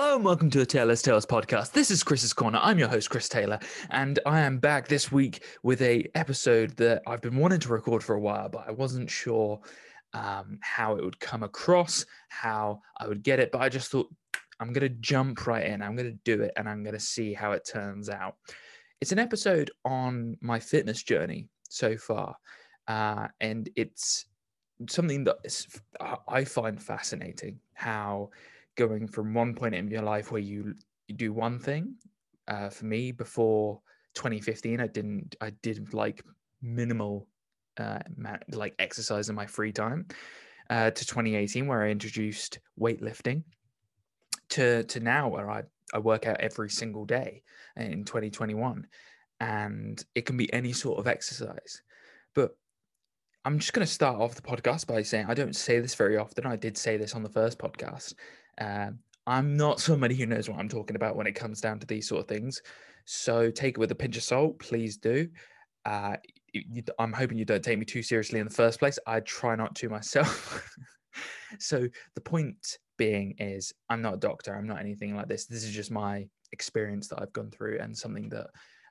Hello and welcome to the Taylor's Tales podcast. This is Chris's Corner. I'm your host, Chris Taylor, and I am back this week with a episode that I've been wanting to record for a while, but I wasn't sure um, how it would come across, how I would get it. But I just thought I'm going to jump right in. I'm going to do it, and I'm going to see how it turns out. It's an episode on my fitness journey so far, uh, and it's something that I find fascinating. How going from one point in your life where you, you do one thing. Uh, for me, before 2015, I didn't. I did like minimal, uh, like exercise in my free time. Uh, to 2018, where I introduced weightlifting. To to now, where I I work out every single day in 2021, and it can be any sort of exercise. But I'm just going to start off the podcast by saying I don't say this very often. I did say this on the first podcast, um, I'm not somebody who knows what I'm talking about when it comes down to these sort of things. So take it with a pinch of salt, please do. Uh, you, I'm hoping you don't take me too seriously in the first place. I try not to myself. so the point being is, I'm not a doctor. I'm not anything like this. This is just my experience that I've gone through and something that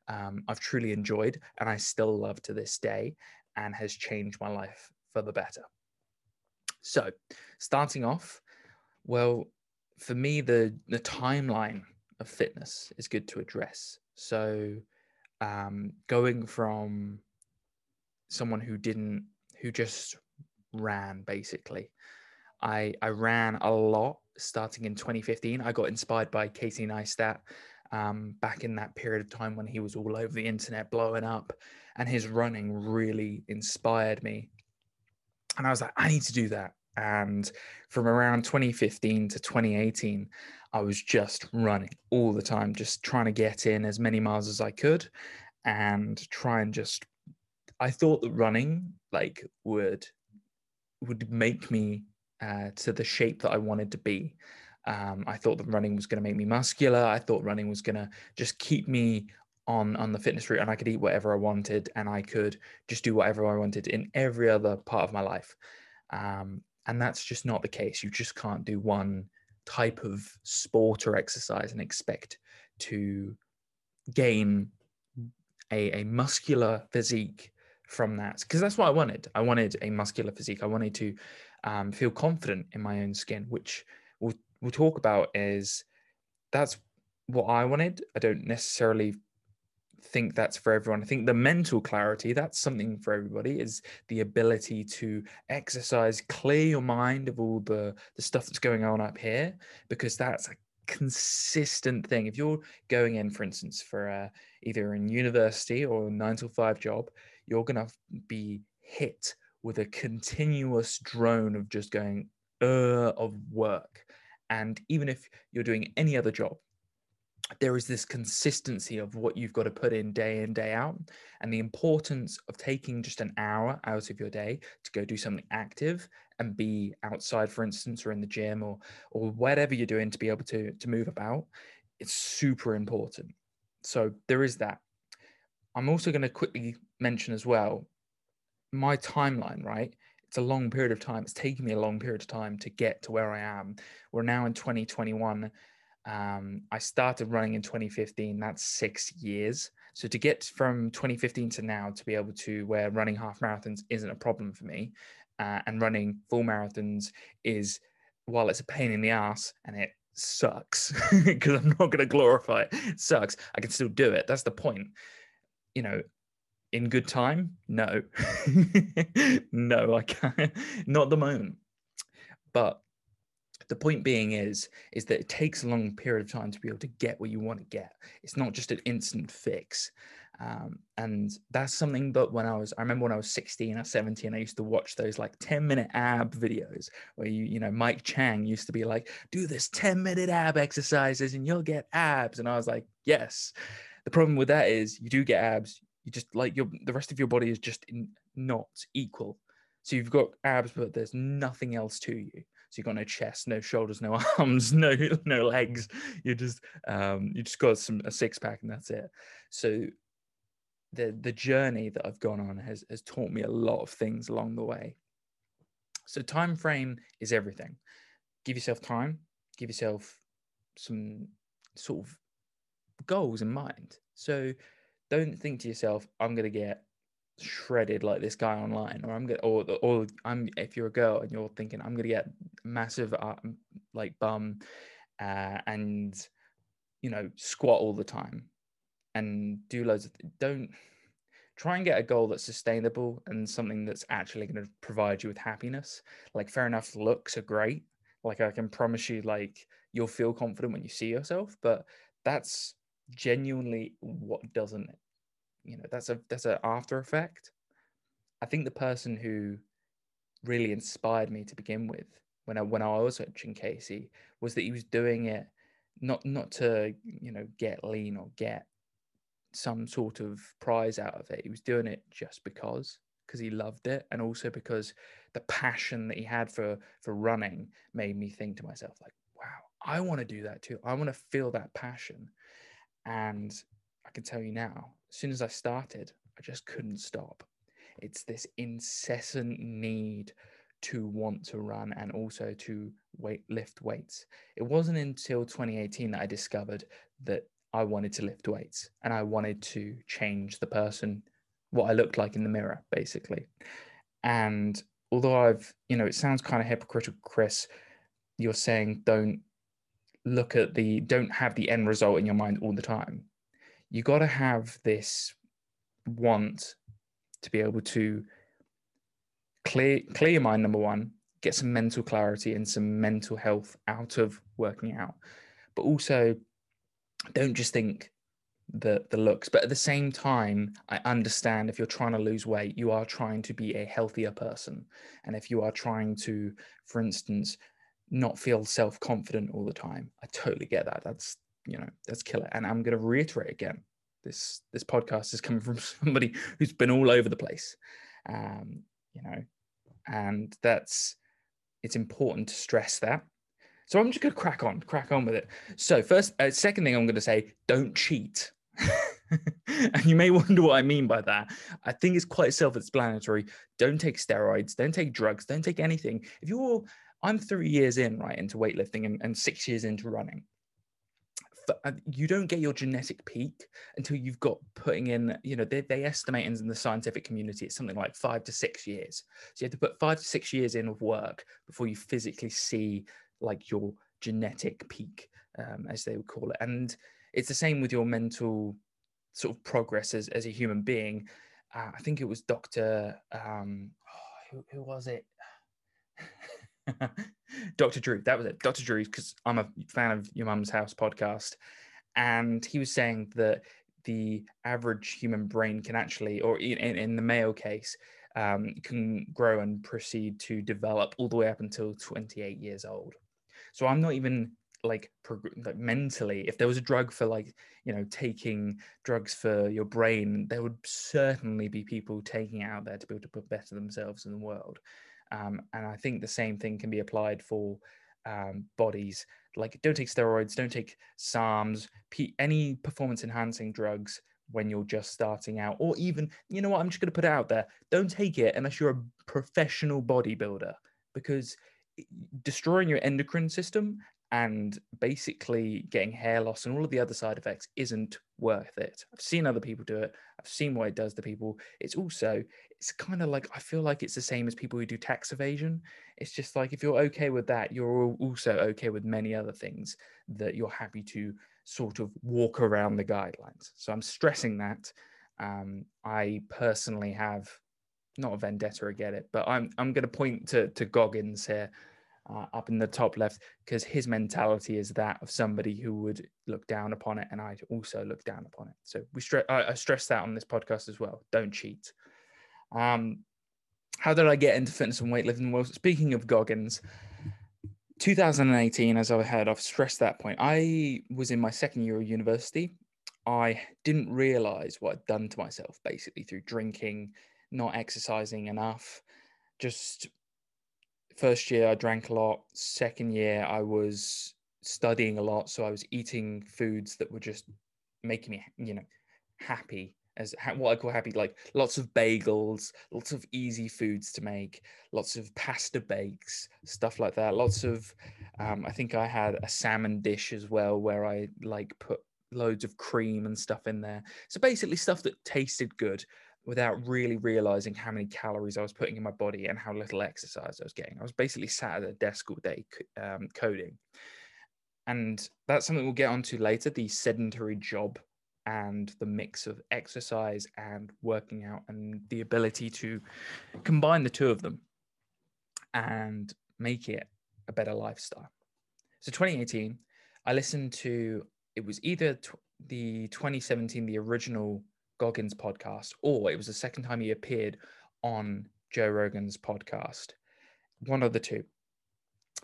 um, I've truly enjoyed and I still love to this day and has changed my life for the better. So, starting off, well, for me, the the timeline of fitness is good to address. So, um, going from someone who didn't, who just ran basically, I I ran a lot starting in 2015. I got inspired by Casey Neistat um, back in that period of time when he was all over the internet blowing up, and his running really inspired me. And I was like, I need to do that. And from around 2015 to 2018, I was just running all the time, just trying to get in as many miles as I could and try and just I thought that running like would would make me uh, to the shape that I wanted to be. Um, I thought that running was going to make me muscular. I thought running was going to just keep me on on the fitness route, and I could eat whatever I wanted, and I could just do whatever I wanted in every other part of my life. Um, and that's just not the case. You just can't do one type of sport or exercise and expect to gain a, a muscular physique from that. Because that's what I wanted. I wanted a muscular physique. I wanted to um, feel confident in my own skin, which we'll, we'll talk about is that's what I wanted. I don't necessarily think that's for everyone. I think the mental clarity, that's something for everybody, is the ability to exercise, clear your mind of all the, the stuff that's going on up here, because that's a consistent thing. If you're going in, for instance, for uh, either in university or a nine to five job, you're going to be hit with a continuous drone of just going, uh, of work. And even if you're doing any other job, there is this consistency of what you've got to put in day in day out and the importance of taking just an hour out of your day to go do something active and be outside for instance or in the gym or or whatever you're doing to be able to to move about it's super important. So there is that. I'm also going to quickly mention as well my timeline right? It's a long period of time. It's taken me a long period of time to get to where i am. We're now in 2021 um, I started running in 2015. That's six years. So to get from 2015 to now to be able to where running half marathons isn't a problem for me, uh, and running full marathons is, while it's a pain in the ass and it sucks because I'm not going to glorify it, it sucks. I can still do it. That's the point. You know, in good time, no, no, I can't. Not the moment. But the point being is is that it takes a long period of time to be able to get what you want to get. It's not just an instant fix. Um, and that's something that when i was i remember when i was 16 or 17 i used to watch those like 10 minute ab videos where you you know mike chang used to be like do this 10 minute ab exercises and you'll get abs. And i was like yes. The problem with that is you do get abs you just like your the rest of your body is just in, not equal. So you've got abs but there's nothing else to you so you've got no chest, no shoulders, no arms, no no legs. You just um, you just got some a six pack and that's it. So the the journey that I've gone on has has taught me a lot of things along the way. So time frame is everything. Give yourself time. Give yourself some sort of goals in mind. So don't think to yourself, I'm going to get shredded like this guy online or i'm gonna or or i'm if you're a girl and you're thinking i'm gonna get massive uh, like bum uh, and you know squat all the time and do loads of don't try and get a goal that's sustainable and something that's actually going to provide you with happiness. Like fair enough looks are great. Like i can promise you like you'll feel confident when you see yourself but that's genuinely what doesn't you know that's a that's an after effect. I think the person who really inspired me to begin with when i when i was watching casey was that he was doing it not not to you know get lean or get some sort of prize out of it. He was doing it just because because he loved it and also because the passion that he had for for running made me think to myself like wow i want to do that too. I want to feel that passion. And i can tell you now as soon as I started, I just couldn't stop. It's this incessant need to want to run and also to weight lift weights. It wasn't until 2018 that I discovered that I wanted to lift weights and I wanted to change the person, what I looked like in the mirror, basically. And although I've, you know, it sounds kind of hypocritical, Chris, you're saying don't look at the, don't have the end result in your mind all the time you got to have this want to be able to clear clear your mind number one get some mental clarity and some mental health out of working out. But also don't just think the the looks but at the same time i understand if you're trying to lose weight you are trying to be a healthier person. And if you are trying to for instance not feel self-confident all the time i totally get that. That's you know that's killer and i'm going to reiterate again this this podcast is coming from somebody who's been all over the place um you know and that's it's important to stress that so i'm just going to crack on crack on with it so first uh, second thing i'm going to say don't cheat and you may wonder what I mean by that. I think it's quite self explanatory. Don't take steroids, don't take drugs, don't take anything. If you're, I'm three years in, right, into weightlifting and, and six years into running you don't get your genetic peak until you've got putting in you know they, they estimate in the scientific community it's something like five to six years. So you have to put five to six years in of work before you physically see like your genetic peak um, as they would call it. And it's the same with your mental sort of progress as, as a human being. Uh, i think it was dr um, oh, who, who was it Dr. Drew, that was it. Dr. Drew, because I'm a fan of Your Mum's House podcast. And he was saying that the average human brain can actually, or in, in the male case, um, can grow and proceed to develop all the way up until 28 years old. So I'm not even like, prog- like mentally, if there was a drug for like, you know, taking drugs for your brain, there would certainly be people taking it out there to be able to put better themselves in the world. Um, and I think the same thing can be applied for um, bodies. Like, don't take steroids, don't take SARMs, P- any performance enhancing drugs when you're just starting out, or even, you know what, I'm just going to put it out there don't take it unless you're a professional bodybuilder because destroying your endocrine system and basically getting hair loss and all of the other side effects isn't worth it. I've seen other people do it. I've seen what it does to people. It's also it's kind of like I feel like it's the same as people who do tax evasion. It's just like if you're okay with that, you're also okay with many other things that you're happy to sort of walk around the guidelines. So I'm stressing that. Um, I personally have not a vendetta, I get it, but I'm I'm going to point to to Goggins here uh, up in the top left because his mentality is that of somebody who would look down upon it, and I'd also look down upon it. So we I, I stress that on this podcast as well. Don't cheat. Um, how did I get into fitness and weightlifting? Well, speaking of Goggins, 2018, as I heard, I've stressed that point. I was in my second year of university. I didn't realize what I'd done to myself basically through drinking, not exercising enough, just first year I drank a lot. Second year I was studying a lot, so I was eating foods that were just making me, you know, happy as ha- what I call happy, like lots of bagels, lots of easy foods to make, lots of pasta bakes, stuff like that. Lots of, um, I think I had a salmon dish as well where I like put loads of cream and stuff in there. So basically, stuff that tasted good without really realizing how many calories I was putting in my body and how little exercise I was getting. I was basically sat at a desk all day um, coding. And that's something we'll get onto later the sedentary job and the mix of exercise and working out and the ability to combine the two of them and make it a better lifestyle. So 2018, I listened to it was either the 2017 the original Goggins podcast or it was the second time he appeared on Joe Rogan's podcast. One of the two.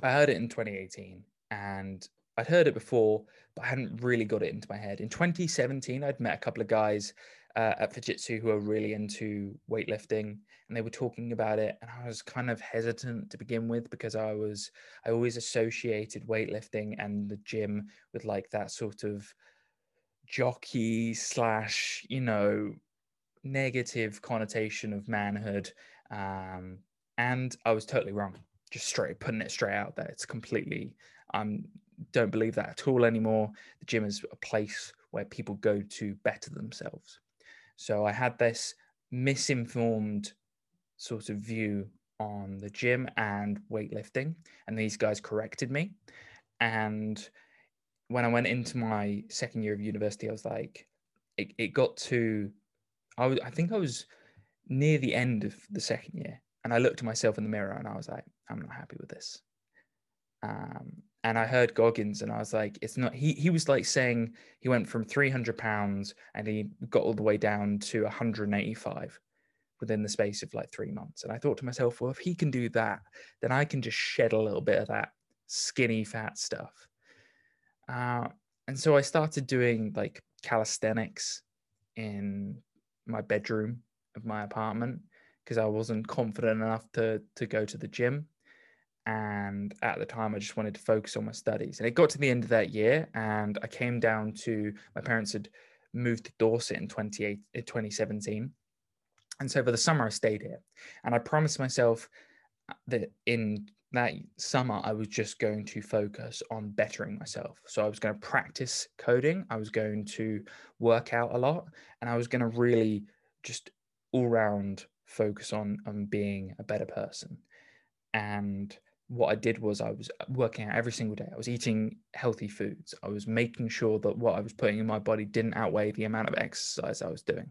I heard it in 2018 and I'd heard it before, but I hadn't really got it into my head. In 2017, I'd met a couple of guys uh, at Fujitsu who are really into weightlifting, and they were talking about it. And I was kind of hesitant to begin with because I was I always associated weightlifting and the gym with like that sort of jockey slash you know negative connotation of manhood, um, and I was totally wrong. Just straight putting it straight out there. It's completely um don't believe that at all anymore. The gym is a place where people go to better themselves. So I had this misinformed sort of view on the gym and weightlifting, and these guys corrected me. And when I went into my second year of university, I was like, it, it got to, I, was, I think I was near the end of the second year, and I looked at myself in the mirror and I was like, I'm not happy with this. Um, and I heard Goggins, and I was like, it's not. He he was like saying he went from 300 pounds and he got all the way down to 185 within the space of like three months. And I thought to myself, well, if he can do that, then I can just shed a little bit of that skinny fat stuff. Uh, and so I started doing like calisthenics in my bedroom of my apartment because I wasn't confident enough to to go to the gym and at the time i just wanted to focus on my studies. And it got to the end of that year and i came down to my parents had moved to dorset in 28, 2017 and so for the summer i stayed here. And i promised myself uh, that in that summer i was just going to focus on bettering myself. So i was going to practice coding. I was going to work out a lot and i was going to really just all round focus on on being a better person. And what I did was I was uh, working out every single day. I was eating healthy foods. I was making sure that what I was putting in my body didn't outweigh the amount of exercise I was doing.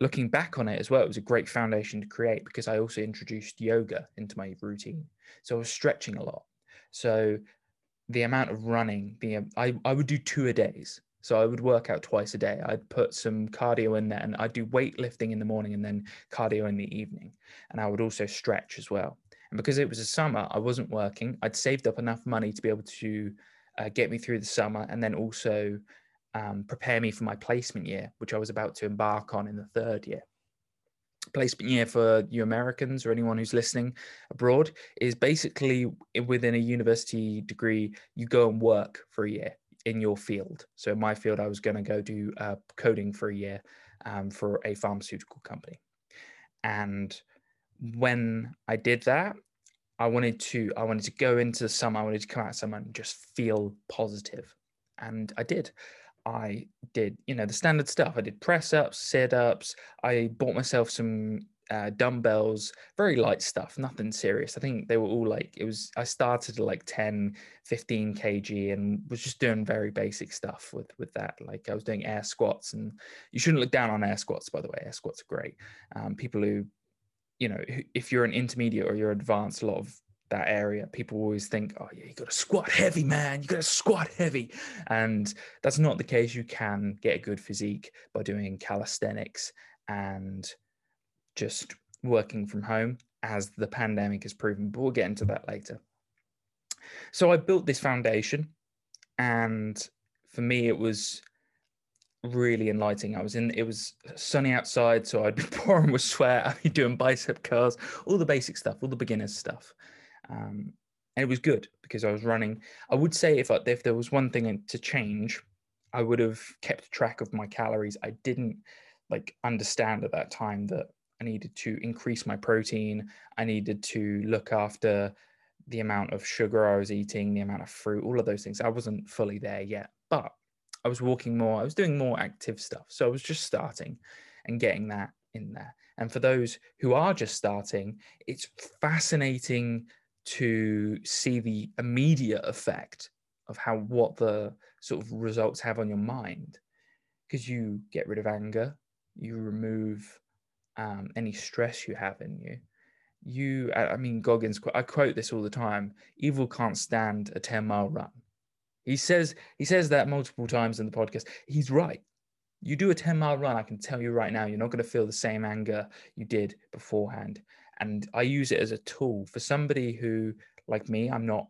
Looking back on it as well, it was a great foundation to create because I also introduced yoga into my routine. So I was stretching a lot. So the amount of running, the um, I, I would do two a days. So I would work out twice a day. I'd put some cardio in there and I'd do weightlifting in the morning and then cardio in the evening. And I would also stretch as well. And because it was a summer, I wasn't working. I'd saved up enough money to be able to uh, get me through the summer and then also um, prepare me for my placement year, which I was about to embark on in the third year. Placement year for you Americans or anyone who's listening abroad is basically within a university degree, you go and work for a year in your field. So in my field, I was going to go do uh, coding for a year um, for a pharmaceutical company. And when I did that, I wanted to I wanted to go into the summer. I wanted to come out summer and just feel positive, and I did. I did, you know, the standard stuff. I did press ups, sit ups. I bought myself some uh, dumbbells, very light stuff, nothing serious. I think they were all like, it was, I started at like 10, 15 kg and was just doing very basic stuff with, with that. Like I was doing air squats and you shouldn't look down on air squats, by the way. Air squats are great. Um, people who you know, if you're an intermediate or you're advanced, a lot of that area, people always think, oh, yeah, you got to squat heavy, man. You got to squat heavy. And that's not the case. You can get a good physique by doing calisthenics and just working from home, as the pandemic has proven. But we'll get into that later. So I built this foundation. And for me, it was really enlightening. I was in, it was sunny outside, so I'd be pouring with sweat. I'd be doing bicep curls, all the basic stuff, all the beginners stuff. Um, and it was good because I was running. I would say if I, if there was one thing to change, I would have kept track of my calories. I didn't like understand at that time that I needed to increase my protein. I needed to look after the amount of sugar I was eating, the amount of fruit, all of those things. I wasn't fully there yet, but I was walking more. I was doing more active stuff. So I was just starting and getting that in there. And for those who are just starting, it's fascinating to see the immediate effect of how what the sort of results have on your mind because you get rid of anger you remove um, any stress you have in you you i mean goggins i quote this all the time evil can't stand a 10 mile run he says he says that multiple times in the podcast. He's right. You do a 10 mile run i can tell you right now you're not going to feel the same anger you did beforehand. And i use it as a tool for somebody who like me i'm not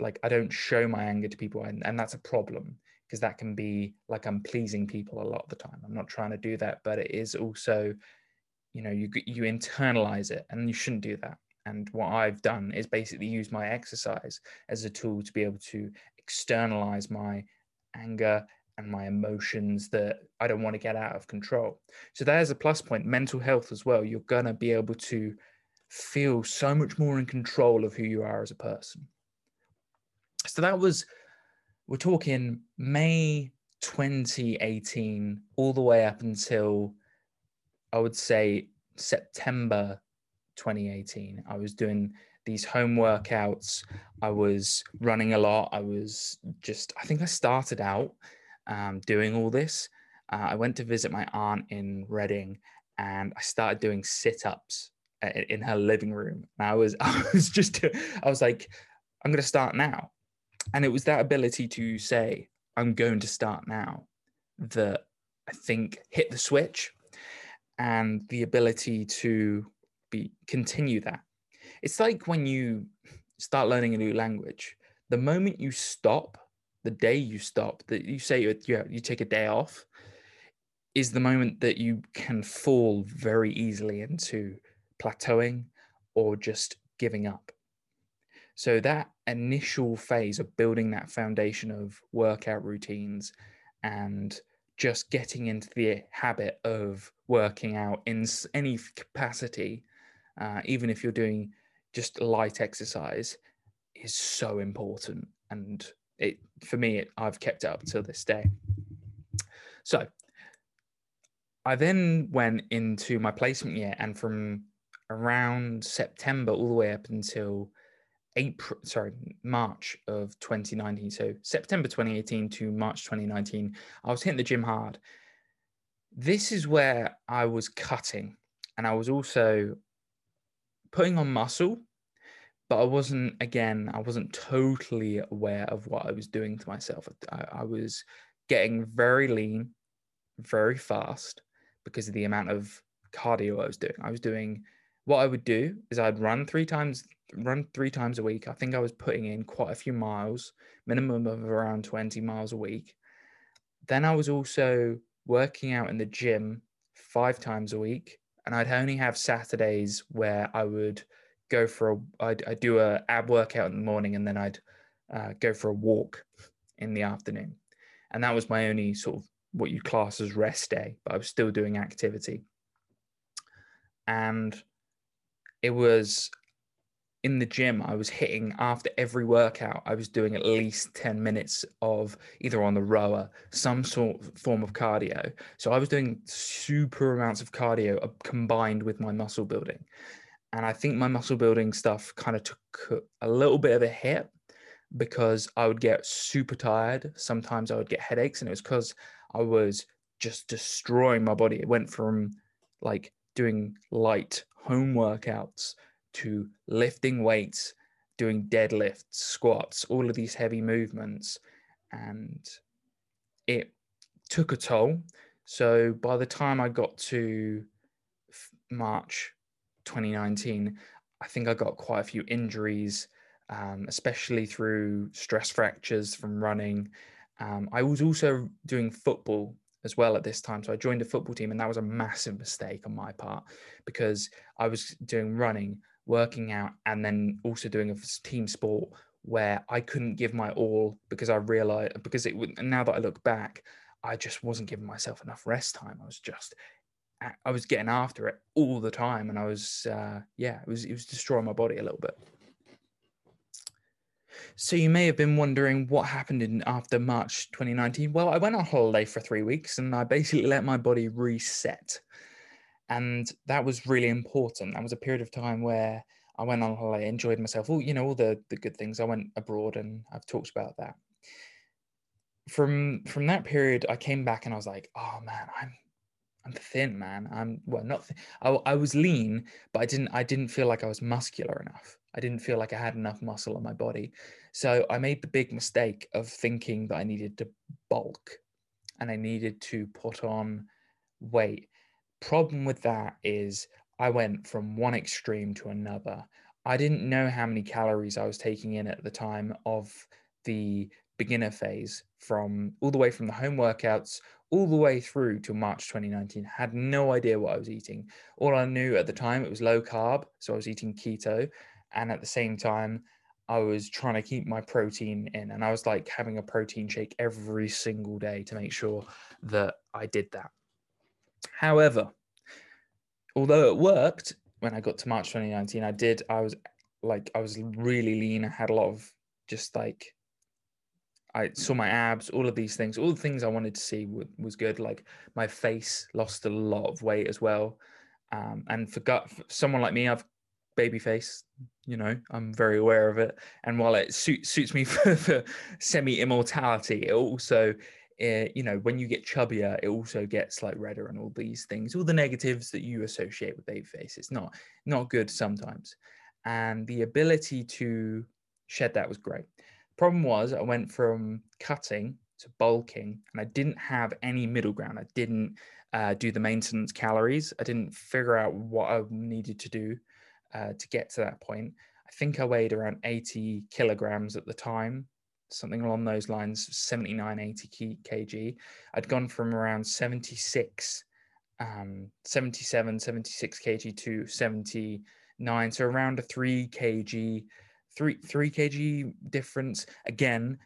like i don't show my anger to people and, and that's a problem because that can be like i'm pleasing people a lot of the time. I'm not trying to do that but it is also you know you you internalize it and you shouldn't do that. And what i've done is basically use my exercise as a tool to be able to externalize my anger and my emotions that I don't want to get out of control. So there's a plus point. Mental health as well. You're going to be able to feel so much more in control of who you are as a person. So that was, we're talking May 2018, all the way up until I would say September 2018. I was doing these home workouts. I was running a lot. I was just, I think I started out um, doing all this. Uh, I went to visit my aunt in Reading and I started doing sit ups in her living room. And I was, I was just, I was like, I'm going to start now. And it was that ability to say, I'm going to start now that I think hit the switch and the ability to be continue that. It's like when you start learning a new language, the moment you stop the day you stop, that you say you, you take a day off, is the moment that you can fall very easily into plateauing or just giving up. So that initial phase of building that foundation of workout routines and just getting into the habit of working out in any capacity, uh, even if you're doing just light exercise, is so important. And it for me, it, I've kept it up till this day. So I then went into my placement year, and from around September all the way up until April, sorry, March of 2019. So September 2018 to March 2019, I was hitting the gym hard. This is where I was cutting, and I was also putting on muscle but I wasn't again I wasn't totally aware of what I was doing to myself. I, I, was getting very lean, very fast because of the amount of cardio I was doing. I was doing what I would do is I'd run three times run three times a week. I think I was putting in quite a few miles, minimum of around 20 miles a week. Then I was also working out in the gym five times a week and I'd only have Saturdays where I would go for a I'd, I'd do a ab workout in the morning and then I'd uh, go for a walk in the afternoon, and that was my only sort of what you class as rest day. But I was still doing activity, and it was in the gym i was hitting after every workout i was doing at least 10 minutes of either on the rower some sort of form of cardio. So i was doing super amounts of cardio uh, combined with my muscle building and I think my muscle building stuff kind of took a little bit of a hit because I would get super tired. Sometimes I would get headaches, and it was because I was just destroying my body. It went from like doing light home workouts to lifting weights, doing deadlifts, squats, all of these heavy movements. And it took a toll. So by the time I got to March 2019, I think I got quite a few injuries, um, especially through stress fractures from running. Um, I was also doing football as well at this time. So I joined a football team, and that was a massive mistake on my part because I was doing running, working out, and then also doing a team sport where I couldn't give my all because I realized because it would now that I look back, I just wasn't giving myself enough rest time. I was just I was getting after it all the time, and I was uh, yeah, it was it was destroying my body a little bit. So you may have been wondering what happened in after March 2019. Well, I went on holiday for three weeks, and I basically let my body reset, and that was really important. That was a period of time where I went on holiday, enjoyed myself, all you know, all the the good things. I went abroad, and I've talked about that. From from that period, I came back and I was like, oh man, I'm I'm thin, man. I'm well, not. Th- I, I was lean, but I didn't. I didn't feel like I was muscular enough. I didn't feel like I had enough muscle on my body. So I made the big mistake of thinking that I needed to bulk, and I needed to put on weight. Problem with that is I went from one extreme to another. I didn't know how many calories I was taking in at the time of the beginner phase from all the way from the home workouts all the way through to March 2019. Had no idea what I was eating. All I knew at the time it was low carb, so I was eating keto, and at the same time I was trying to keep my protein in, and I was like having a protein shake every single day to make sure that I did that. However, although it worked when I got to March 2019, I did I was like I was really lean. I had a lot of just like I saw my abs, all of these things, all the things I wanted to see was good. Like my face lost a lot of weight as well. Um, and for, gut, for someone like me, I've baby face, you know, I'm very aware of it. And while it suit, suits me for, for semi immortality, it also, uh, you know, when you get chubbier, it also gets like redder and all these things, all the negatives that you associate with baby face. It's not, not good sometimes. And the ability to shed that was great. Problem was, I went from cutting to bulking, and I didn't have any middle ground. I didn't uh, do the maintenance calories. I didn't figure out what I needed to do uh, to get to that point. I think I weighed around 80 kilograms at the time, something along those lines 79, 80 kg. I'd gone from around 76, um, 77, 76 kg to 79, so around a 3 kg three three kg difference. Again,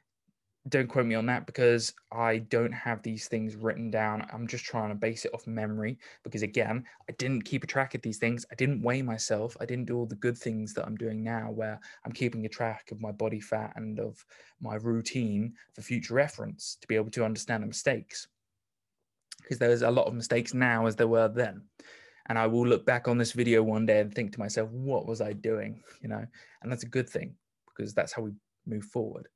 don't quote me on that because I don't have these things written down. I'm just trying to base it off memory because again, I didn't keep a track of these things. I didn't weigh myself. I didn't do all the good things that I'm doing now where I'm keeping a track of my body fat and of my routine for future reference to be able to understand the mistakes. Because there's a lot of mistakes now as there were then and I will look back on this video one day and think to myself, what was I doing? You know, and that's a good thing because that's how we move forward.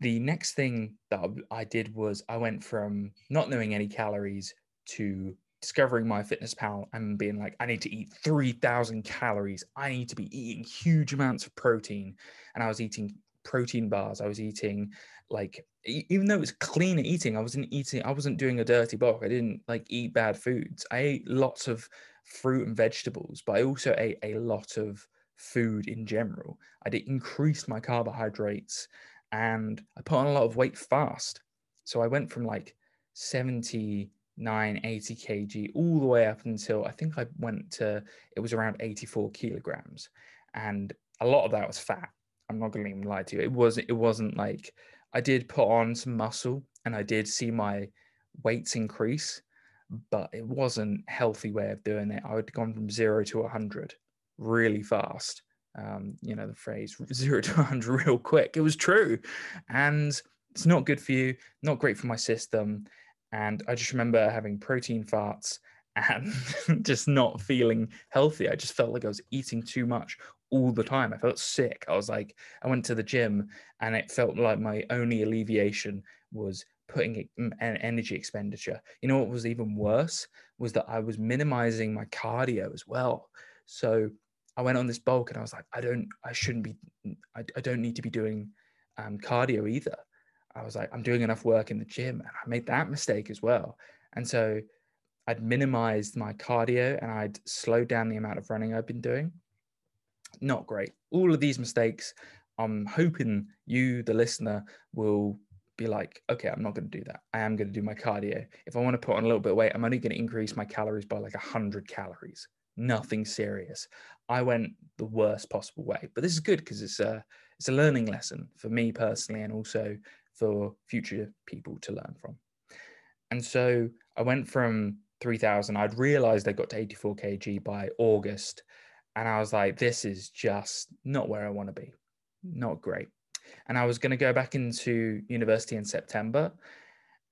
The next thing that I did was I went from not knowing any calories to discovering MyFitnessPal and being like, I need to eat 3,000 calories. I need to be eating huge amounts of protein. And I was eating protein bars. I was eating like even though it was clean eating, I wasn't eating, I wasn't doing a dirty bulk. I didn't like eat bad foods. I ate lots of fruit and vegetables, but I also ate a lot of food in general. I did increase my carbohydrates and I put on a lot of weight fast. So I went from like 79, 80 kg all the way up until I think I went to, it was around 84 kilograms. And a lot of that was fat. I'm not going to even lie to you. It was it wasn't like I did put on some muscle and I did see my weights increase, but it wasn't healthy way of doing it. I had gone from zero to 100 really fast. Um, you know, the phrase zero to 100 real quick. It was true. And it's not good for you, not great for my system. And I just remember having protein farts and just not feeling healthy. I just felt like I was eating too much all the time. I felt sick. I was like, I went to the gym and it felt like my only alleviation was putting an energy expenditure. You know what was even worse was that I was minimizing my cardio as well. So I went on this bulk and I was like, I don't, I shouldn't be, I, I don't need to be doing um, cardio either. I was like, I'm doing enough work in the gym and I made that mistake as well. And so I'd minimized my cardio and I'd slowed down the amount of running I've been doing not great. All of these mistakes, I'm hoping you, the listener, will be like, okay, I'm not going to do that. I am going to do my cardio. If I want to put on a little bit of weight, I'm only going to increase my calories by like 100 calories. Nothing serious. I went the worst possible way, but this is good because it's a it's a learning lesson for me personally, and also for future people to learn from. And so I went from 3000. I'd realized I got to 84 kg by August. And I was like, this is just not where I want to be. Not great. And I was going to go back into university in September.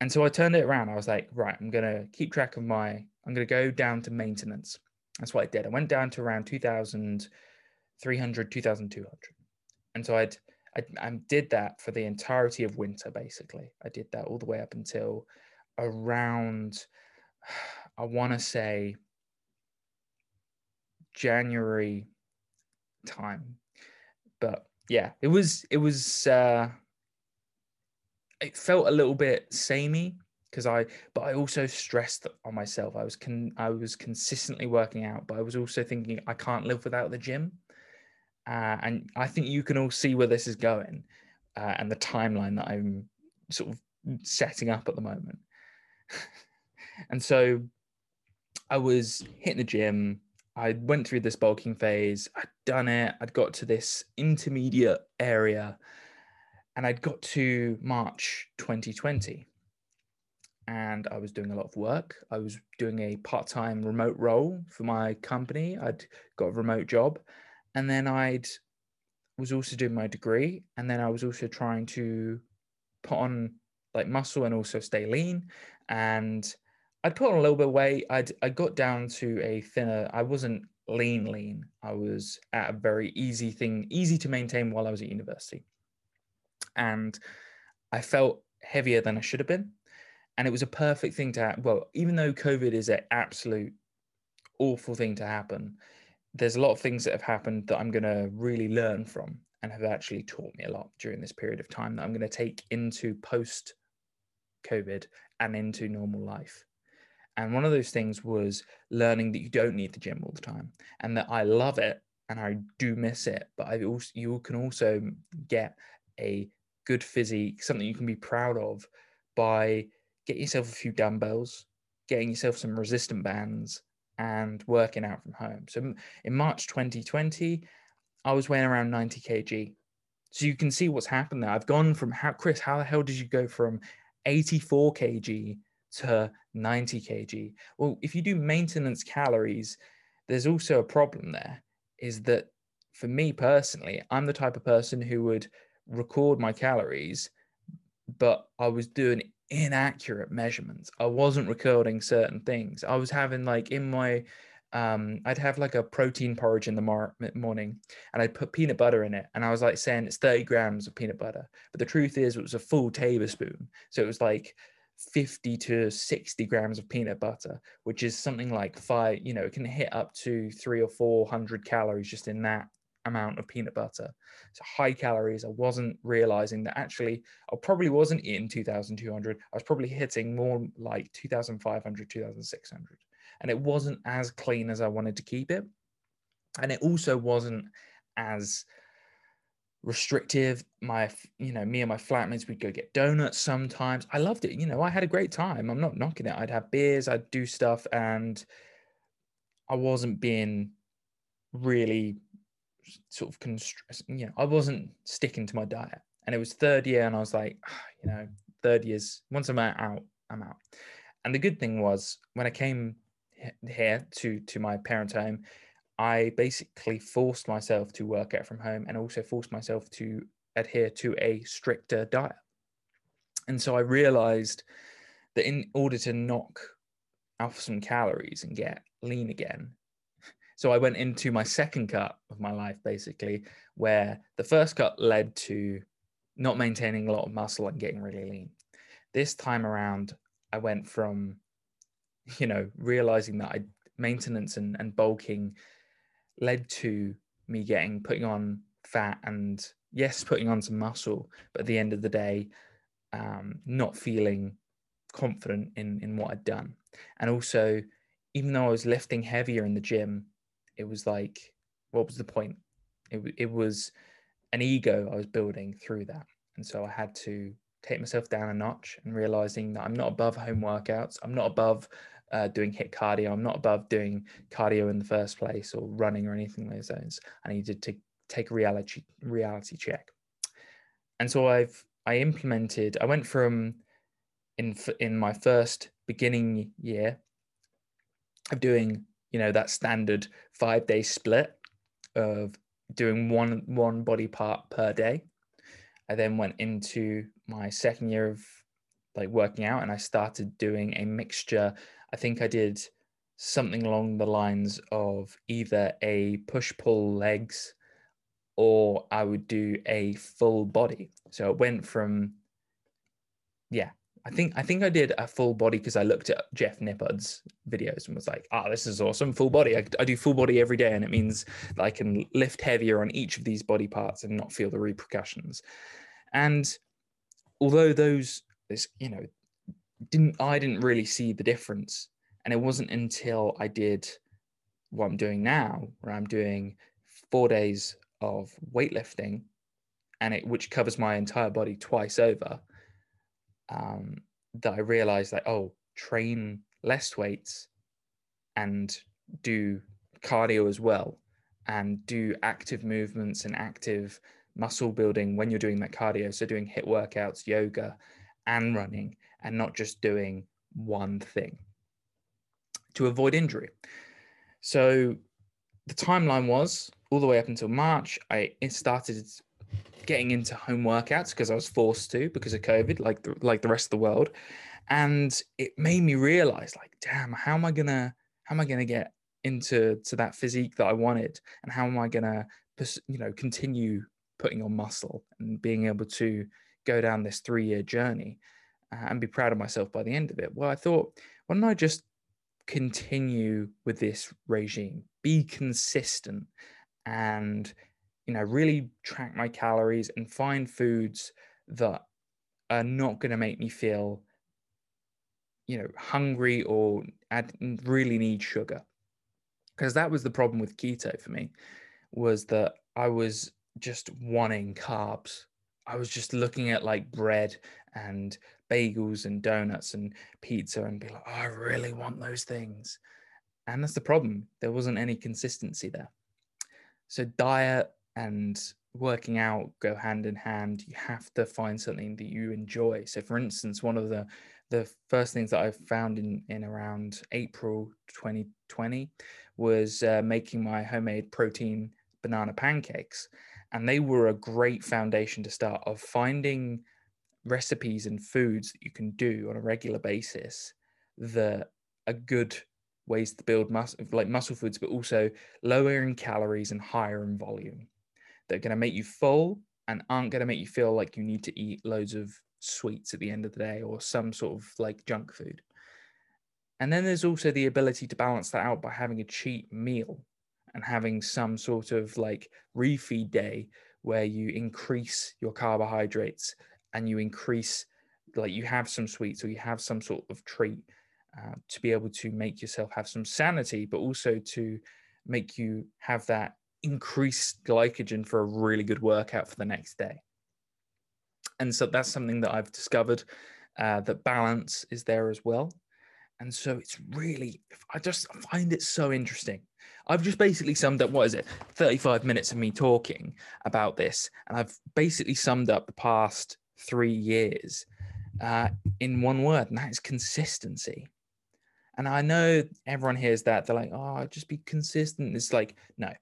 And so I turned it around. I was like, right, I'm going to keep track of my, I'm going to go down to maintenance. That's what I did. I went down to around 2,300, 2,200. And so I'd, I, I did that for the entirety of winter, basically. I did that all the way up until around, I want to say January time. But yeah, it was, it was, uh, it felt a little bit samey because I, but I also stressed on myself. I was con, I was consistently working out, but I was also thinking I can't live without the gym. Uh, and I think you can all see where this is going uh, and the timeline that I'm sort of setting up at the moment. and so I was hitting the gym. I went through this bulking phase. I'd done it. I'd got to this intermediate area and I'd got to March 2020 and I was doing a lot of work. I was doing a part time remote role for my company. I'd got a remote job and then I'd was also doing my degree, and then I was also trying to put on like muscle and also stay lean. And I'd put on a little bit of weight. I'd I got down to a thinner. I wasn't lean lean. I was at a very easy thing, easy to maintain while I was at university. And I felt heavier than I should have been. And it was a perfect thing to have. Well, even though COVID is an absolute awful thing to happen, there's a lot of things that have happened that I'm going to really learn from and have actually taught me a lot during this period of time that I'm going to take into post COVID and into normal life. And one of those things was learning that you don't need the gym all the time and that I love it and I do miss it, but I also you can also get a good physique, something you can be proud of by getting yourself a few dumbbells, getting yourself some resistant bands, and working out from home. So in March 2020, I was weighing around 90 kg. So you can see what's happened there. I've gone from how Chris, how the hell did you go from 84 kg to 90 kg? Well, if you do maintenance calories, there's also a problem there. Is that for me personally, I'm the type of person who would record my calories, but I was doing inaccurate measurements. I wasn't recording certain things. I was having like in my um, I'd have like a protein porridge in the mor- morning and I'd put peanut butter in it. And I was like saying it's 30 grams of peanut butter. But the truth is, it was a full tablespoon. So it was like 50 to 60 grams of peanut butter, which is something like five, you know, it can hit up to three or 400 calories just in that amount of peanut butter. So high calories. I wasn't realizing that actually I probably wasn't in 2200. I was probably hitting more like 2500, 2600. And it wasn't as clean as I wanted to keep it. And it also wasn't as restrictive. My, you know, me and my flatmates, we'd go get donuts sometimes. I loved it. You know, I had a great time. I'm not knocking it. I'd have beers, I'd do stuff, and I wasn't being really sort of constr- you know, I wasn't sticking to my diet. And it was third year, and I was like, oh, you know, third years, once I'm out, I'm out. And the good thing was when I came here to to my parents' home, I basically forced myself to work out from home and also forced myself to adhere to a stricter diet. And so I realized that in order to knock off some calories and get lean again, so I went into my second cut of my life, basically, where the first cut led to not maintaining a lot of muscle and getting really lean. This time around, I went from, you know, realizing that I maintenance and, and bulking led to me getting putting on fat and yes, putting on some muscle, but at the end of the day, um, not feeling confident in in what I'd done. And also, even though I was lifting heavier in the gym, it was like, what was the point? It, it was an ego I was building through that. And so I had to take myself down a notch and realizing that I'm not above home workouts. I'm not above uh, doing HIIT cardio. I'm not above doing cardio in the first place or running or anything like those. I needed to take a reality reality check. And so I've I implemented. I went from in in my first beginning year of doing, you know, that standard five day split of doing one one body part per day. I then went into my second year of like working out and I started doing a mixture. I think I did something along the lines of either a push pull legs or I would do a full body. So it went from yeah, I think I think I did a full body because I looked at Jeff Nippard's videos and was like, "Ah, oh, this is awesome, full body. I, I, do full body every day, and it means that I can lift heavier on each of these body parts and not feel the repercussions." And although those, this you know, didn't I didn't really see the difference, and it wasn't until I did what I'm doing now, where I'm doing four days of weightlifting, and it which covers my entire body twice over um, that I realized that oh, train less weights and do cardio as well, and do active movements and active muscle building when you're doing that cardio. So doing HIIT workouts, yoga, and running, and not just doing one thing to avoid injury. So the timeline was all the way up until March. I started getting into home workouts because I was forced to because of COVID, like the, like the rest of the world, and it made me realize, like, damn, how am I gonna how am I gonna get into to that physique that I wanted, and how am I gonna you know continue putting on muscle and being able to go down this three year journey and be proud of myself by the end of it. Well, I thought, why don't I just continue with this regime, be consistent, and you know, really track my calories and find foods that are not going to make me feel, you know, hungry or add, really need sugar. Because that was the problem with keto for me, was that I was just wanting carbs. I was just looking at like bread and bagels and donuts and pizza and be like, oh, I really want those things. And that's the problem. There wasn't any consistency there. So diet and working out go hand in hand you have to find something that you enjoy so for instance one of the the first things that i found in in around april 2020 was uh, making my homemade protein banana pancakes and they were a great foundation to start of finding recipes and foods that you can do on a regular basis that are good ways to build muscle like muscle foods but also lower in calories and higher in volume that are going to make you full and aren't going to make you feel like you need to eat loads of sweets at the end of the day or some sort of like junk food. And then there's also the ability to balance that out by having a cheat meal and having some sort of like refeed day where you increase your carbohydrates and you increase like you have some sweets or you have some sort of treat uh, to be able to make yourself have some sanity but also to make you have that increased glycogen for a really good workout for the next day. And so that's something that I've discovered uh, that balance is there as well. And so it's really, I just find it so interesting. I've just basically summed up, what is it, 35 minutes of me talking about this. And I've basically summed up the past three years uh, in one word, and that is consistency. And I know everyone hears that. They're like, oh, just be consistent. It's like, no,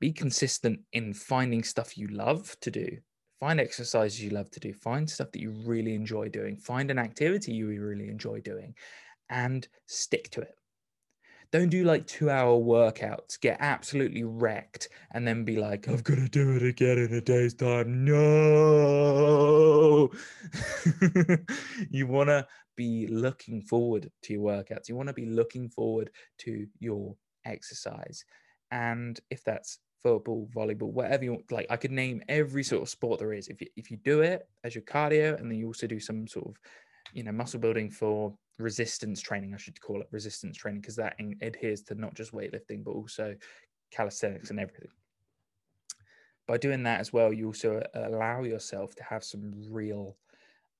be consistent in finding stuff you love to do find exercises you love to do find stuff that you really enjoy doing find an activity you really enjoy doing and stick to it don't do like two hour workouts get absolutely wrecked and then be like i've got to do it again in a day's time no you want to be looking forward to your workouts you want to be looking forward to your exercise and if that's football, volleyball, whatever you want. Like I could name every sort of sport there is. If you, if you do it as your cardio, and then you also do some sort of, you know, muscle building for resistance training, I should call it resistance training because that adheres to not just weightlifting but also calisthenics and everything. By doing that as well, you also allow yourself to have some real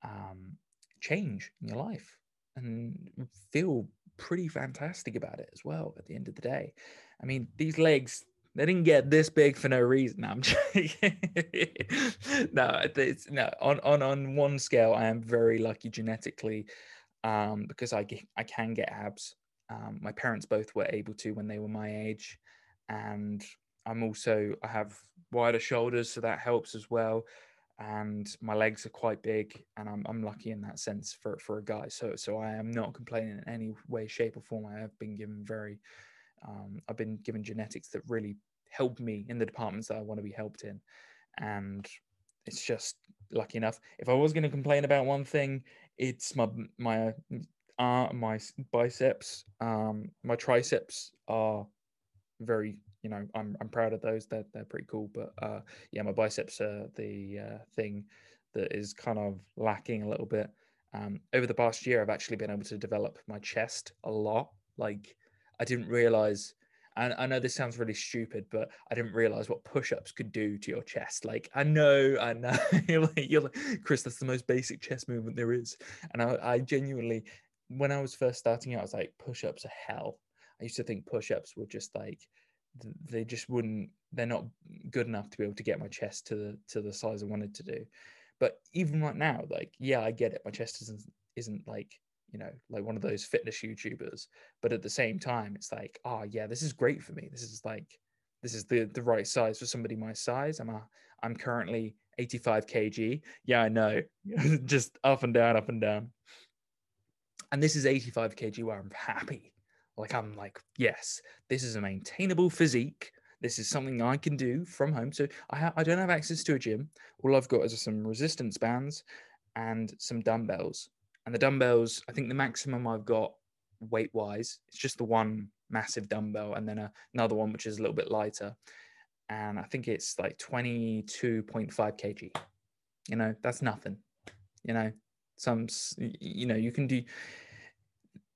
um, change in your life and feel pretty fantastic about it as well at the end of the day. I mean, these legs, they didn't get this big for no reason. I'm joking. no, it's no on on on one scale, I am very lucky genetically, um, because I I can get abs. Um, my parents both were able to when they were my age, and I'm also I have wider shoulders, so that helps as well. And my legs are quite big, and I'm I'm lucky in that sense for for a guy. So so I am not complaining in any way, shape, or form. I have been given very, um, I've been given genetics that really help me in the departments that I want to be helped in, and it's just lucky enough. If I was going to complain about one thing, it's my my uh, my biceps, um, my triceps are very you know I'm I'm proud of those. They're they're pretty cool. But uh, yeah, my biceps are the uh, thing that is kind of lacking a little bit. Um, over the past year, I've actually been able to develop my chest a lot. Like I didn't realize. And I know this sounds really stupid, but I didn't realize what push-ups could do to your chest. Like I know, I know, you're like, you're like, Chris, that's the most basic chest movement there is. And I, I genuinely, when I was first starting out, I was like, push-ups are hell. I used to think push-ups were just like they just wouldn't they're not good enough to be able to get my chest to the to the size I wanted to do. But even right now, like, yeah, I get it. My chest isn't isn't like, you know, like one of those fitness YouTubers. But at the same time, it's like, oh yeah, this is great for me. This is like this is the the right size for somebody my size. I'm a I'm currently 85 kg. Yeah, I know. just up and down, up and down. And this is 85 kg where I'm happy. Like I'm like, yes, this is a maintainable physique. This is something I can do from home. So I ha- I don't have access to a gym. All I've got is some resistance bands and some dumbbells. And the dumbbells, I think the maximum I've got weight wise, it's just the one massive dumbbell and then a, another one which is a little bit lighter. And I think it's like 22.5 kg. You know, that's nothing. You know, some, you know, you can do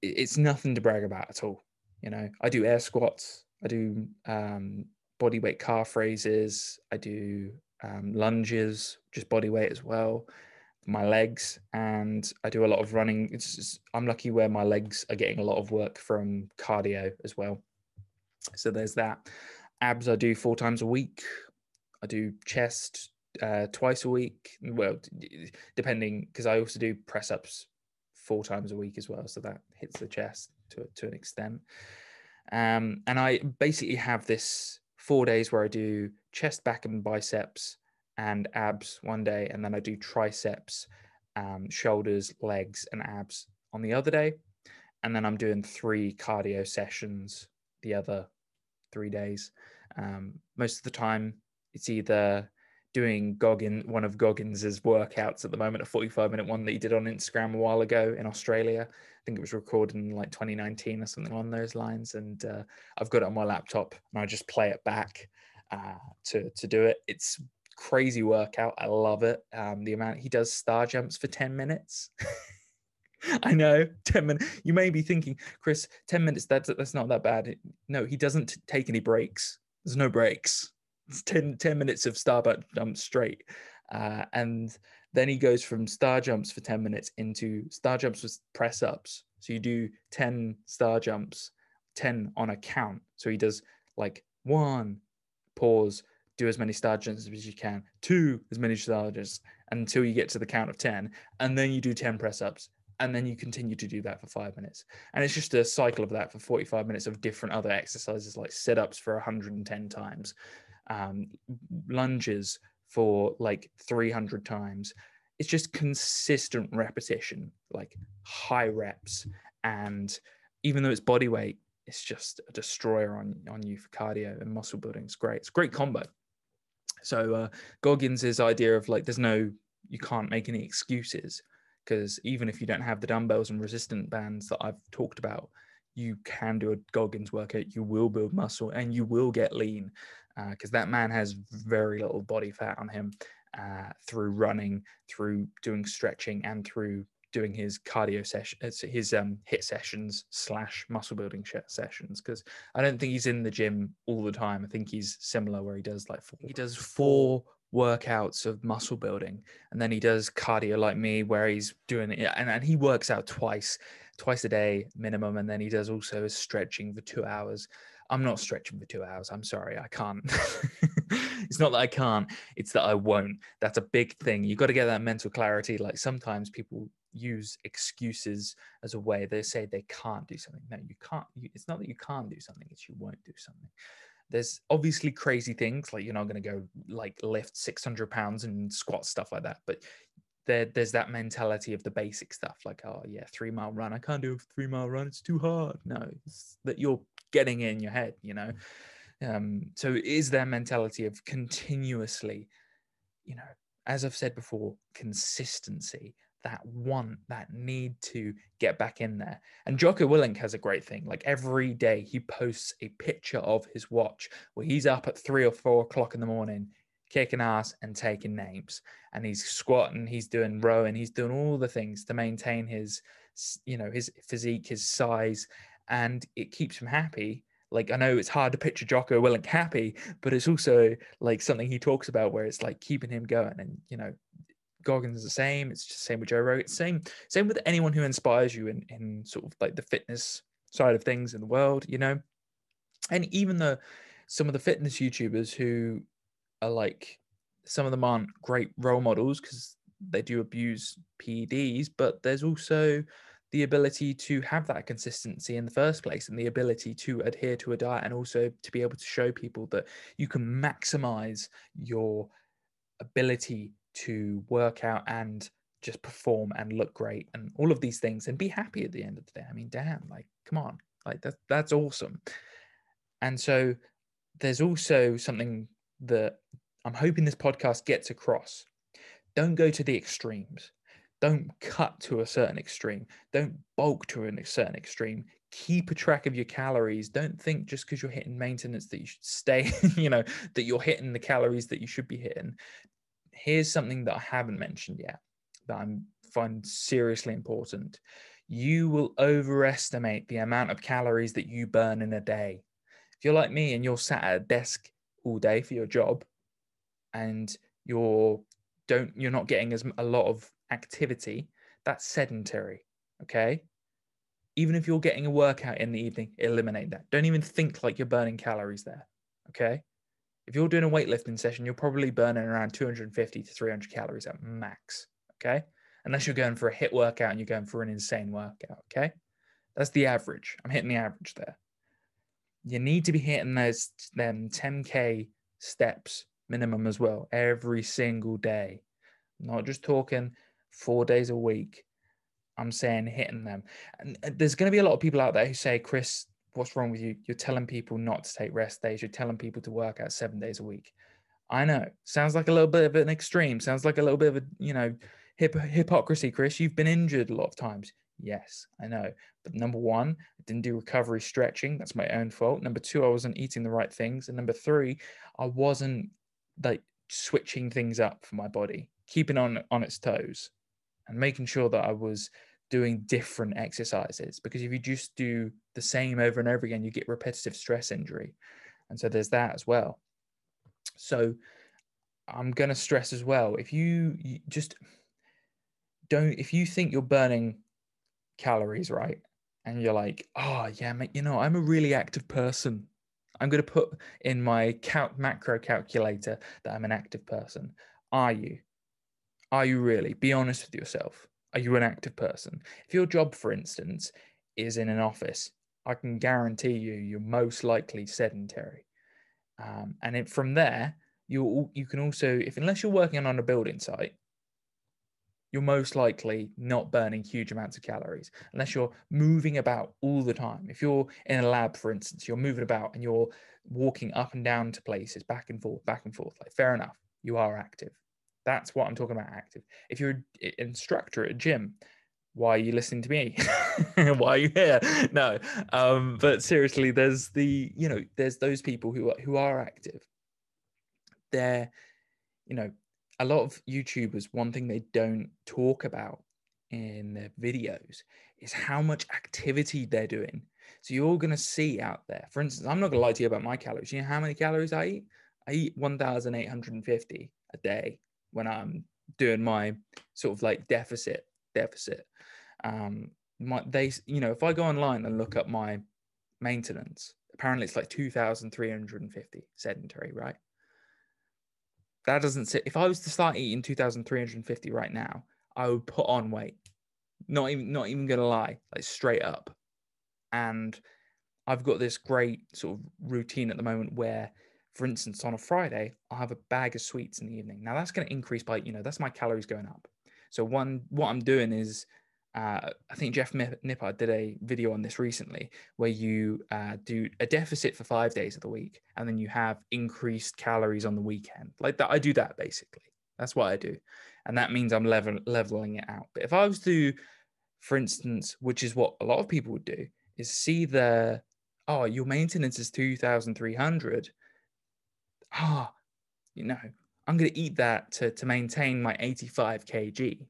it's nothing to brag about at all. You know, I do air squats, I do um, body weight calf raises, I do um, lunges, just body weight as well, my legs, and I do a lot of running. Just, I'm lucky where my legs are getting a lot of work from cardio as well. So there's that. Abs I do four times a week. I do chest uh, twice a week. Well, depending because I also do press ups four times a week as well. So that hits the chest to, to an extent. Um, and I basically have this four days where I do chest, back, and biceps and abs one day. And then I do triceps, um, shoulders, legs, and abs on the other day. And then I'm doing three cardio sessions the other three days. Um, most of the time, it's either doing Goggin one of Goggins's workouts at the moment, a 45 minute one that he did on Instagram a while ago in Australia. I think it was recorded in like 2019 or something along those lines. And uh, I've got it on my laptop and I just play it back uh, to to do it. It's crazy workout. I love it. Um, the amount he does star jumps for 10 minutes. I know, 10 minutes. You may be thinking, Chris, 10 minutes, that's, that's not that bad. No, he doesn't take any breaks. There's no breaks. 10, 10 minutes of star jumps straight. Uh, and then he goes from star jumps for 10 minutes into star jumps with press ups. So you do 10 star jumps, 10 on a count. So he does like one, pause, do as many star jumps as you can, two, as many star jumps until you get to the count of 10. And then you do 10 press ups. And then you continue to do that for five minutes. And it's just a cycle of that for 45 minutes of different other exercises like sit ups for 110 times, um, lunges for like 300 times. It's just consistent repetition, like high reps. And even though it's body weight, it's just a destroyer on, on you for cardio and muscle building. It's great. It's a great combo. So uh, Goggins' idea of like, there's no, you can't make any excuses because even if you don't have the dumbbells and resistant bands that I've talked about, you can do a Goggins workout, you will build muscle and you will get lean because uh, that man has very little body fat on him uh, through running, through doing stretching, and through doing his cardio session, uh, his um, HIIT sessions slash muscle building sessions. Because I don't think he's in the gym all the time. I think he's similar where he does like four, he does four workouts of muscle building, and then he does cardio like me, where he's doing it, and, and he works out twice, twice a day minimum, and then he does also his stretching for two hours. I'm not stretching for two hours. I'm sorry, I can't. it's not that I can't, it's that I won't. That's a big thing. You've got to get that mental clarity. Like sometimes people, use excuses as a way they say they can't do something. No you can't you, it's not that you can't do something it's you won't do something. There's obviously crazy things like you're not going to go like lift 600 pounds and squat stuff like that but there, there's that mentality of the basic stuff like oh yeah three mile run i can't do a three mile run it's too hard. No it's that you're getting in your head you know? Um so is there mentality of continuously you know as i've said before consistency that want, that need to get back in there. And Jocko Willink has a great thing. Like every day, he posts a picture of his watch where he's up at three or four o'clock in the morning, kicking ass and taking names. And he's squatting, he's doing rowing, he's doing all the things to maintain his, you know, his physique, his size, and it keeps him happy. Like I know it's hard to picture Jocko Willink happy, but it's also like something he talks about where it's like keeping him going and you know Goggins is the same. It's just the same with Joe Rogan. Same, same with anyone who inspires you in, in sort of like the fitness side of things in the world, you know. And even the some of the fitness YouTubers who are like some of them aren't great role models because they do abuse PEDs, but there's also the ability to have that consistency in the first place and the ability to adhere to a diet and also to be able to show people that you can maximize your ability to work out and just perform and look great and all of these things and be happy at the end of the day. I mean, damn, like, come on, like that's that's awesome. And so there's also something that I'm hoping this podcast gets across. Don't go to the extremes. Don't cut to a certain extreme. Don't bulk to a certain extreme. Keep a track of your calories. Don't think just because you're hitting maintenance that you should stay, you know, that you're hitting the calories that you should be hitting here's something that I haven't mentioned yet that I find seriously important. You will overestimate the amount of calories that you burn in a day. If you're like me and you're sat at a desk all day for your job and you're don't you're not getting as a lot of activity, that's sedentary, okay? Even if you're getting a workout in the evening, eliminate that. Don't even think like you're burning calories there, okay? If you're doing a weightlifting session, you're probably burning around 250 to 300 calories at max. Okay. Unless you're going for a HIIT workout and you're going for an insane workout. Okay. That's the average. I'm hitting the average there. You need to be hitting those them 10K steps minimum as well every single day. I'm not just talking four days a week. I'm saying hitting them. And uh, there's going to be a lot of people out there who say, Chris, what's wrong with you? You're telling people not to take rest days. You're telling people to work out seven days a week. I know. Sounds like a little bit of an extreme. Sounds like a little bit of a, you know, hip- hypocrisy, Chris. You've been injured a lot of times. Yes, I know. But number one, I didn't do recovery stretching. That's my own fault. Number two, I wasn't eating the right things. And number three, I wasn't like switching things up for my body, keeping on on its toes and making sure that I was doing different exercises because if you just do the same over and over again you get repetitive stress injury. And so there's that as well. So i'm going to stress as well if you, you just don't if you think you're burning calories right? And you're like oh yeah mate, you know i'm a really active person. I'm going to put in my count macro calculator that i'm an active person. Are you? Are you really? Be honest with yourself are you an active person? If your job, for instance, is in an office, I can guarantee you you're most likely sedentary. Um, and it, from there, you you can also, if unless you're working on a building site, you're most likely not burning huge amounts of calories unless you're moving about all the time. If you're in a lab, for instance, you're moving about and you're walking up and down to places, back and forth, back and forth. Like fair enough, you are active. That's what I'm talking about active. If you're an instructor at a gym, why are you listening to me? why are you here? No. Um, but seriously, there's the, you know, there's those people who are, who are active. They're, you know, a lot of YouTubers, one thing they don't talk about in their videos is how much activity they're doing. So you're going to see out there, for instance, I'm not going to lie to you about my calories. You know how many calories I eat? I eat 1,850 a day when I'm doing my sort of like deficit deficit. Um, my they you know if I go online and look up my maintenance, apparently it's like two thousand three hundred and fifty sedentary, right? That doesn't sit. If I was to start eating two thousand three hundred and fifty right now, I would put on weight. Not even not even gonna lie, like straight up. And I've got this great sort of routine at the moment where, for instance, on a Friday, I'll have a bag of sweets in the evening. Now that's going to increase by, you know, that's my calories going up. So one, what I'm doing is, uh, I think Jeff Nippard did a video on this recently, where you uh, do a deficit for five days of the week, and then you have increased calories on the weekend. Like that, I do that basically. That's what I do, and that means I'm level leveling it out. But if I was to, for instance, which is what a lot of people would do, is see the oh, your maintenance is 2,300. Ah, oh, you know, I'm going to eat that to, to maintain my 85 kg.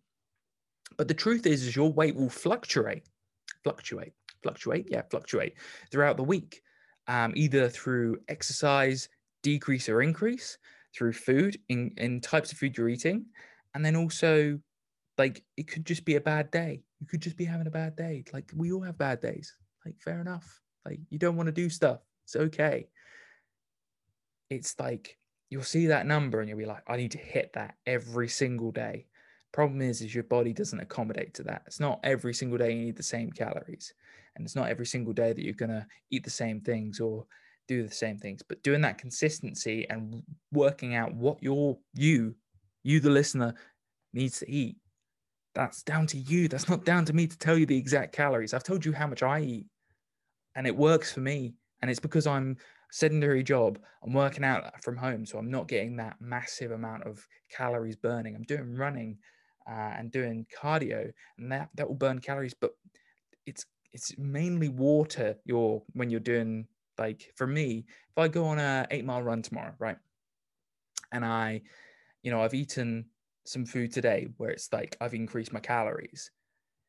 But the truth is, is your weight will fluctuate, fluctuate, fluctuate, yeah, fluctuate throughout the week, um, either through exercise, decrease or increase, through food, in, in types of food you're eating, and then also like it could just be a bad day. You could just be having a bad day. Like we all have bad days. Like fair enough. Like you don't want to do stuff. It's okay. It's like you'll see that number and you'll be like, I need to hit that every single day. Problem is, is your body doesn't accommodate to that. It's not every single day you need the same calories, and it's not every single day that you're gonna eat the same things or do the same things. But doing that consistency and working out what your you, you the listener, needs to eat. That's down to you. That's not down to me to tell you the exact calories. I've told you how much I eat and it works for me. And it's because I'm sedentary job. I'm working out from home, so I'm not getting that massive amount of calories burning. I'm doing running uh, and doing cardio, and that that will burn calories. But it's it's mainly water. You're when you're doing like for me, if I go on a eight mile run tomorrow, right, and I, you know, I've eaten some food today where it's like I've increased my calories.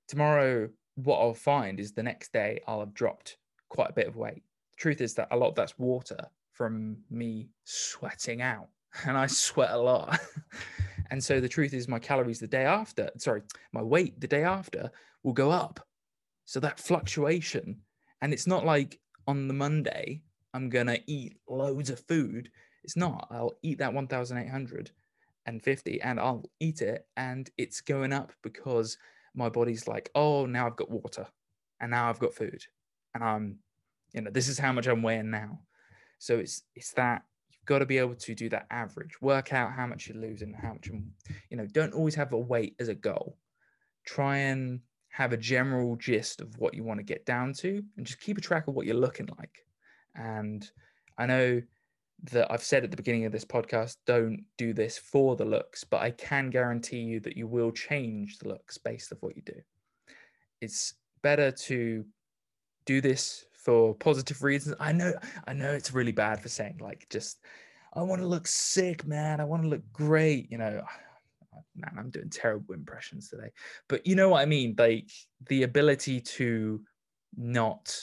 Tomorrow, what I'll find is the next day I'll have dropped quite a bit of weight. Truth is that a lot of that's water from me sweating out, and I sweat a lot. and so the truth is, my calories the day after, sorry, my weight the day after will go up. So that fluctuation, and it's not like on the Monday, I'm going to eat loads of food. It's not. I'll eat that 1,850 and I'll eat it, and it's going up because my body's like, oh, now I've got water and now I've got food and I'm, you know, this is how much I'm weighing now. So it's it's that you've got to be able to do that average, work out how much you're losing, how much, you know, don't always have a weight as a goal. Try and have a general gist of what you want to get down to, and just keep a track of what you're looking like. And I know that I've said at the beginning of this podcast, don't do this for the looks, but I can guarantee you that you will change the looks based off what you do. It's better to do this for positive reasons. I know, I know it's really bad for saying like just I want to look sick, man. I want to look great. You know, man, I'm doing terrible impressions today. But you know what I mean? Like the ability to not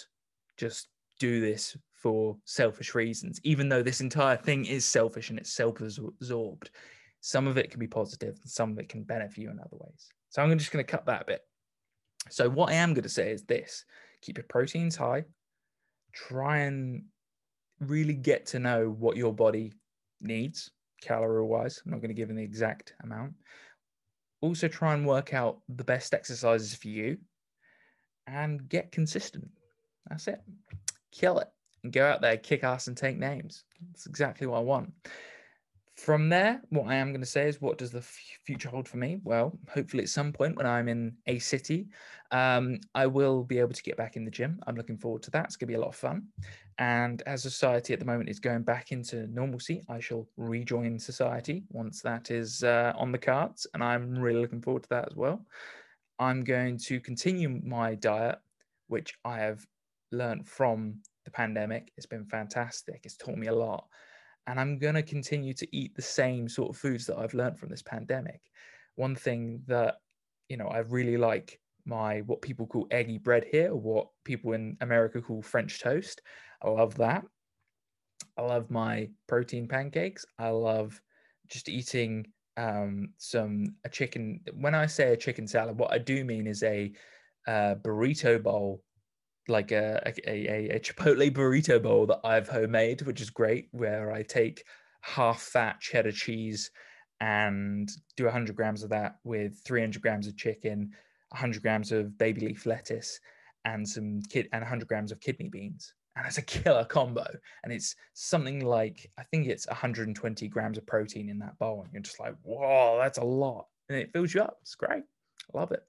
just do this for selfish reasons, even though this entire thing is selfish and it's self-absorbed. Some of it can be positive, and some of it can benefit you in other ways. So I'm just going to cut that a bit. So what I am going to say is this: keep your proteins high, try and really get to know what your body needs calorie wise. I'm not going to give an exact amount. Also, try and work out the best exercises for you and get consistent. That's it. Kill it and go out there, kick ass, and take names. That's exactly what I want. From there, what I am going to say is, what does the future hold for me? Well, hopefully, at some point when I'm in a city, um, I will be able to get back in the gym. I'm looking forward to that. It's going to be a lot of fun. And as society at the moment is going back into normalcy, I shall rejoin society once that is uh, on the cards. And I'm really looking forward to that as well. I'm going to continue my diet, which I have learned from the pandemic. It's been fantastic. It's taught me a lot and I'm going to continue to eat the same sort of foods that I've learned from this pandemic. One thing that, you know, I really like my what people call eggy bread here, or what people in America call French toast. I love that. I love my protein pancakes. I love just eating um, some a chicken. When I say a chicken salad, what I do mean is a uh, burrito bowl like a, a, a, Chipotle burrito bowl that I've homemade, which is great, where I take half fat cheddar cheese and do 100 grams of that with 300 grams of chicken, 100 grams of baby leaf lettuce and some kid and 100 grams of kidney beans. And it's a killer combo. And it's something like i think it's 120 grams of protein in that bowl. And you're just like whoa that's a lot. And it fills you up. It's great. I love it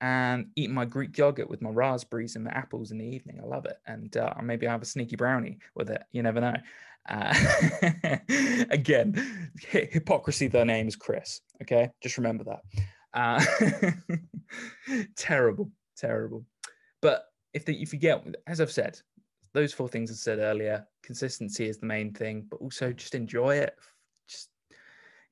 and eat my greek yogurt with my raspberries and my apples in the evening. I love it. And uh, maybe i have a sneaky brownie with it. You never know. Uh, again hypocrisy the name is chris. Okay? Just remember that. Uh, terrible terrible. But if, the, if you get as i've said those four things I said earlier. Consistency is the main thing, but also just enjoy it. Just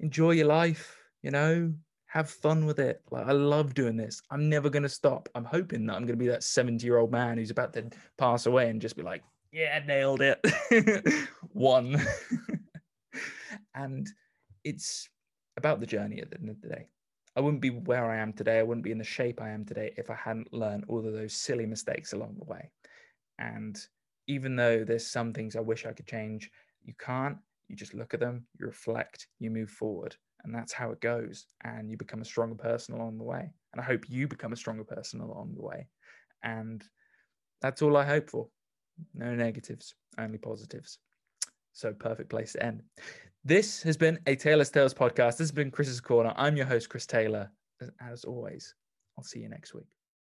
enjoy your life, you know, have fun with it. Like I love doing this. I'm never gonna stop. I'm hoping that I'm gonna be that 70 year old man who's about to pass away and just be like, yeah, nailed it. One. and it's about the journey at the end of the day. I wouldn't be where I am today. I wouldn't be in the shape I am today if I hadn't learned all of those silly mistakes along the way. And even though there's some things I wish I could change, you can't. You just look at them, you reflect, you move forward. And that's how it goes. And you become a stronger person along the way. And I hope you become a stronger person along the way. And that's all I hope for. No negatives, only positives. So, perfect place to end. This has been a Taylor's Tales podcast. This has been Chris's Corner. I'm your host, Chris Taylor. As always, I'll see you next week.